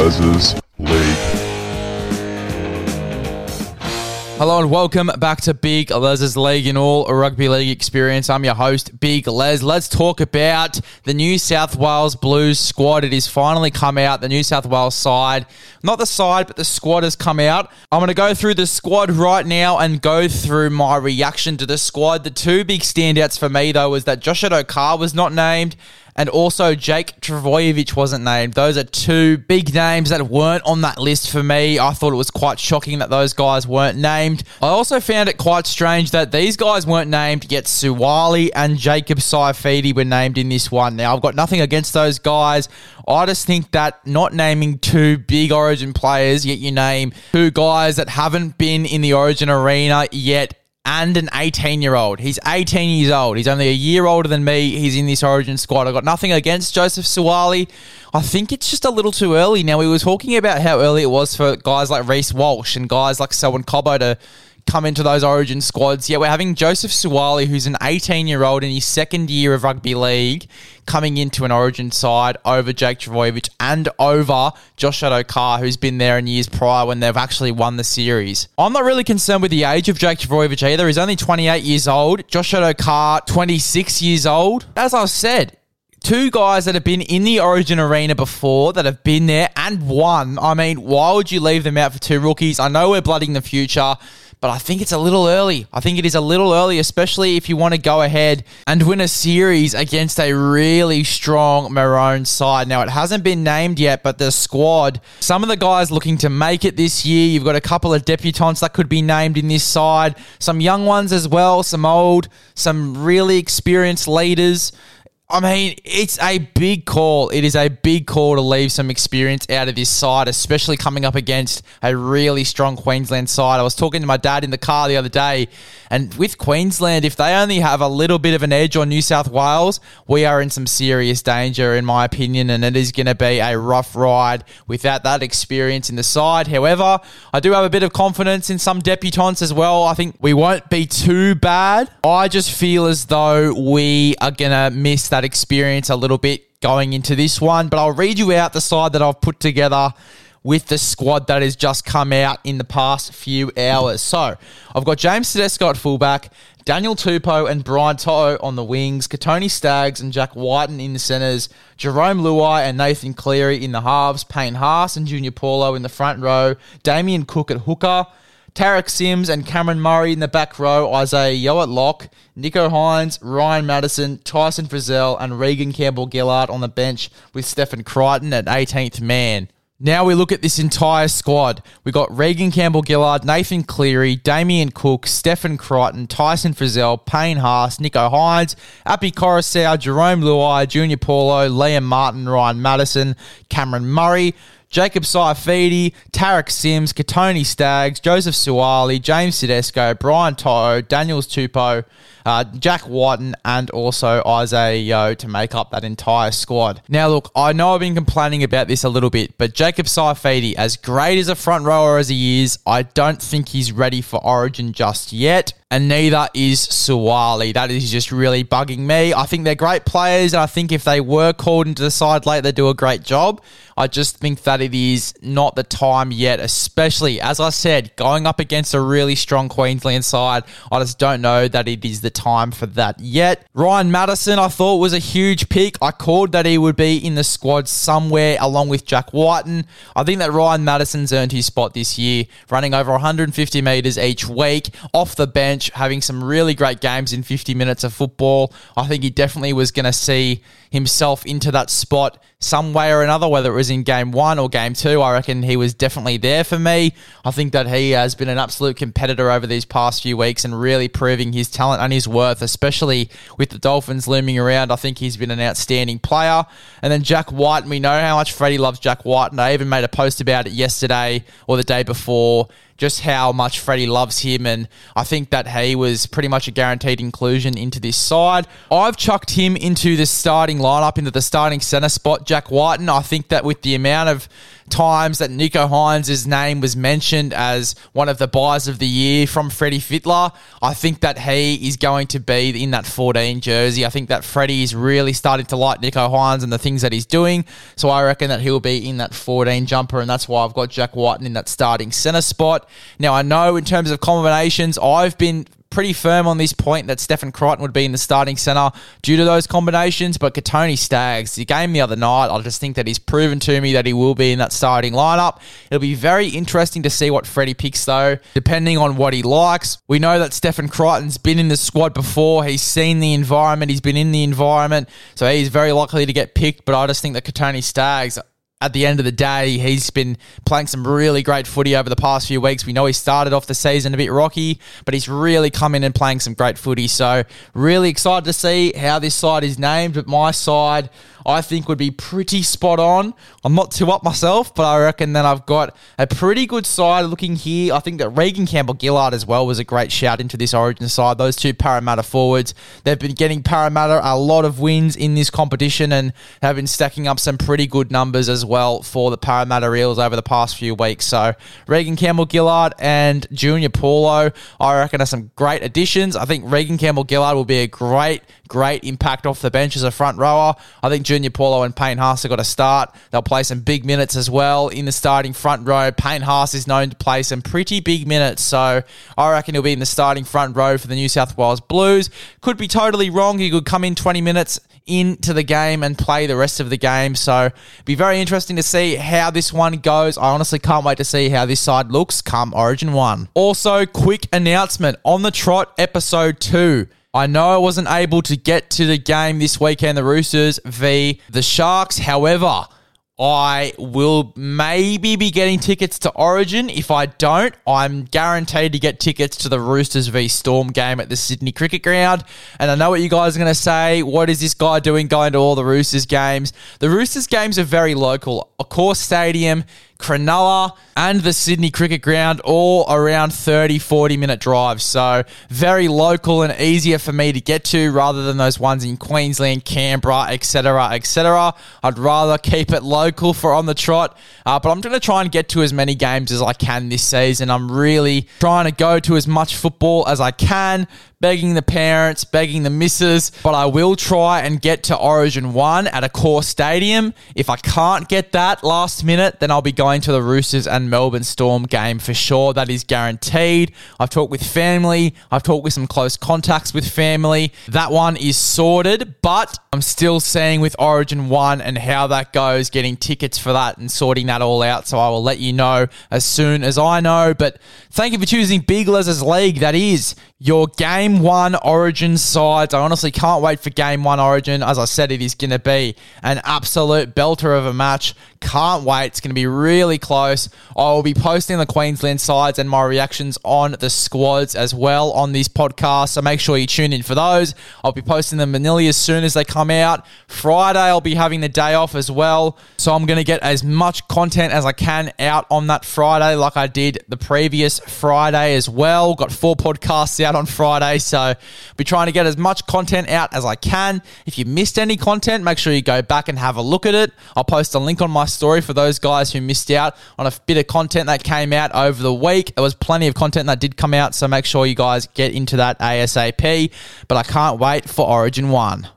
League. Hello and welcome back to Big Les's League and all rugby league experience. I'm your host, Big Les. Let's talk about the New South Wales Blues squad. It has finally come out. The New South Wales side, not the side, but the squad has come out. I'm going to go through the squad right now and go through my reaction to the squad. The two big standouts for me, though, was that Josh Addo-Carr was not named and also Jake Trbojevic wasn't named. Those are two big names that weren't on that list for me. I thought it was quite shocking that those guys weren't named. I also found it quite strange that these guys weren't named, yet Suaalii and Jacob Saifiti were named in this one. Now, I've got nothing against those guys. I just think that not naming two big Origin players, yet you name two guys that haven't been in the Origin arena yet and an 18 year old. He's 18 years old. He's only a year older than me. He's in this Origin squad. I've got nothing against Joseph Suaalii. I think it's just a little too early. Now, we were talking about how early it was for guys like Reece Walsh and guys like Selwyn Cobbo to come into those Origin squads. Yeah, we're having Joseph Suaalii, who's an 18 year old in his second year of rugby league, coming into an Origin side over Jake Trbojevic and over Josh Addo-Carr, who's been there in years prior when they've actually won the series. I'm not really concerned with the age of Jake Trbojevic either. He's only 28 years old. Josh Addo-Carr, 26 years old. As I've said, two guys that have been in the Origin arena before, that have been there and won. I mean, why would you leave them out for two rookies? I know we're blooding the future but I think it's a little early. I think it is a little early, especially if you want to go ahead and win a series against a really strong Maroon side. Now, it hasn't been named yet, but the squad, some of the guys looking to make it this year, you've got a couple of debutants that could be named in this side, some young ones as well, some old, some really experienced leaders. I mean, it's a big call. It is a big call to leave some experience out of this side, especially coming up against a really strong Queensland side. I was talking to my dad in the car the other day, and with Queensland, if they only have a little bit of an edge on New South Wales, we are in some serious danger, in my opinion, and it is going to be a rough ride without that experience in the side. However, I do have a bit of confidence in some debutants as well. I think we won't be too bad. I just feel as though we are going to miss that that experience a little bit going into this one. But I'll read you out the side that I've put together with the squad that has just come out in the past few hours. So I've got James Tedesco at fullback, Daniel Tupou and Brian To'o on the wings, Kotoni Staggs and Jack Wighton in the centres, Jerome Luai and Nathan Cleary in the halves, Payne Haas and Junior Paulo in the front row, Damien Cook at hooker, Tariq Sims and Cameron Murray in the back row, Isaah at lock, Nicho Hynes, Ryan Matterson, Tyson Frizell, and Reagan Campbell Gillard on the bench with Stephen Crichton at 18th man. Now we look at this entire squad. We've got Reagan Campbell Gillard, Nathan Cleary, Damien Cook, Stephen Crichton, Tyson Frizell, Payne Haas, Nicho Hynes, Api Koroisau, Jerome Luai, Junior Paulo, Liam Martin, Ryan Matterson, Cameron Murray, Jacob Saifiti, Tariq Sims, Kotoni Staggs, Joseph Suaalii, James Tedesco, Brian To'o, Daniels Tupou, uh, Jack Wighton, and also Isaah Yeo to make up that entire squad. Now, look, I know I've been complaining about this a little bit, but Jacob Saifiti, as great as a front rower as he is, I don't think he's ready for Origin just yet and neither is Suaalii. That is just really bugging me. I think they're great players, and I think if they were called into the side late, they do a great job. I just think that it is not the time yet, especially, as I said, going up against a really strong Queensland side. I just don't know that it is the time for that yet. Ryan Matterson, I thought was a huge pick. I called that he would be in the squad somewhere along with Jack Wighton. I think that Ryan Matterson's earned his spot this year, running over 150 metres each week off the bench, having some really great games in 50 minutes of football. I think he definitely was going to see himself into that spot some way or another, whether it was in game one or game two. I reckon he was definitely there for me. I think that he has been an absolute competitor over these past few weeks and really proving his talent and his worth, especially with the Dolphins looming around. I think he's been an outstanding player. And then Jack Wighton, we know how much Freddie loves Jack Wighton, and I even made a post about it yesterday or the day before just how much Freddie loves him. And I think that he was pretty much a guaranteed inclusion into this side. I've chucked him into the starting lineup, into the starting centre spot, Jack Wighton. I think that with the amount of times that Nicho Hynes' name was mentioned as one of the buys of the year from Freddie Fittler. I think that he is going to be in that 14 jersey. I think that Freddie is really starting to like Nicho Hynes and the things that he's doing. So I reckon that he'll be in that 14 jumper, and that's why I've got Jack Wighton in that starting centre spot. Now, I know in terms of combinations, I've been pretty firm on this point that Stephen Crichton would be in the starting centre due to those combinations. But Kotoni Staggs, the game the other night, I just think that he's proven to me that he will be in that starting lineup. It'll be very interesting to see what Freddie picks, though, depending on what he likes. We know that Stephen Crichton's been in the squad before. He's seen the environment. He's been in the environment. So he's very likely to get picked. But I just think that Kotoni Staggs, at the end of the day, he's been playing some really great footy over the past few weeks. We know he started off the season a bit rocky, but he's really come in and playing some great footy. So, really excited to see how this side is named. But my side, I think would be pretty spot on. I'm not too up myself, but I reckon that I've got a pretty good side looking here. I think that Reagan Campbell Gillard as well was a great shout into this Origin side. Those two Parramatta forwards, they've been getting Parramatta a lot of wins in this competition and have been stacking up some pretty good numbers as well for the Parramatta Eels over the past few weeks. So Reagan Campbell Gillard and Junior Paulo, I reckon are some great additions. I think Reagan Campbell Gillard will be a great great impact off the bench as a front rower. I think Junior Paulo and Payne Haas have got to start. They'll play some big minutes as well in the starting front row. Payne Haas is known to play some pretty big minutes, so I reckon he'll be in the starting front row for the New South Wales Blues. Could be totally wrong. He could come in 20 minutes into the game and play the rest of the game. So be very interesting to see how this one goes. I honestly can't wait to see how this side looks come Origin 1. Also, quick announcement on the trot episode 2. I know I wasn't able to get to the game this weekend, the Roosters v the Sharks. However, I will maybe be getting tickets to Origin. If I don't, I'm guaranteed to get tickets to the Roosters v Storm game at the Sydney Cricket Ground. And I know what you guys are going to say. What is this guy doing going to all the Roosters games? The Roosters games are very local. Accor Stadium Cronulla, and the Sydney Cricket Ground, all around 30, 40 minute drives. So very local and easier for me to get to rather than those ones in Queensland, Canberra, etc., etc. I'd rather keep it local for on the trot. Uh, but I'm going to try and get to as many games as I can this season. I'm really trying to go to as much football as I can begging the parents, begging the missus, but I will try and get to Origin 1 at Accor Stadium. If I can't get that last minute, then I'll be going to the Roosters and Melbourne Storm game for sure. That is guaranteed. I've talked with family, I've talked with some close contacts with family. That one is sorted, but I'm still seeing with Origin 1 and how that goes, getting tickets for that and sorting that all out. So I will let you know as soon as I know. But thank you for choosing Big Les's League. That is your game one origin sides. I honestly can't wait for game one origin. As I said, it is going to be an absolute belter of a match. Can't wait. It's going to be really close. I will be posting the Queensland sides and my reactions on the squads as well on this podcast. So make sure you tune in for those. I'll be posting them Manila as soon as they come out. Friday, I'll be having the day off as well. So I'm going to get as much content as I can out on that Friday, like I did the previous Friday as well. Got four podcasts out out on Friday. So I'll be trying to get as much content out as I can. If you missed any content, make sure you go back and have a look at it. I'll post a link on my story for those guys who missed out on a bit of content that came out over the week. There was plenty of content that did come out, so make sure you guys get into that ASAP. But I can't wait for Origin 1.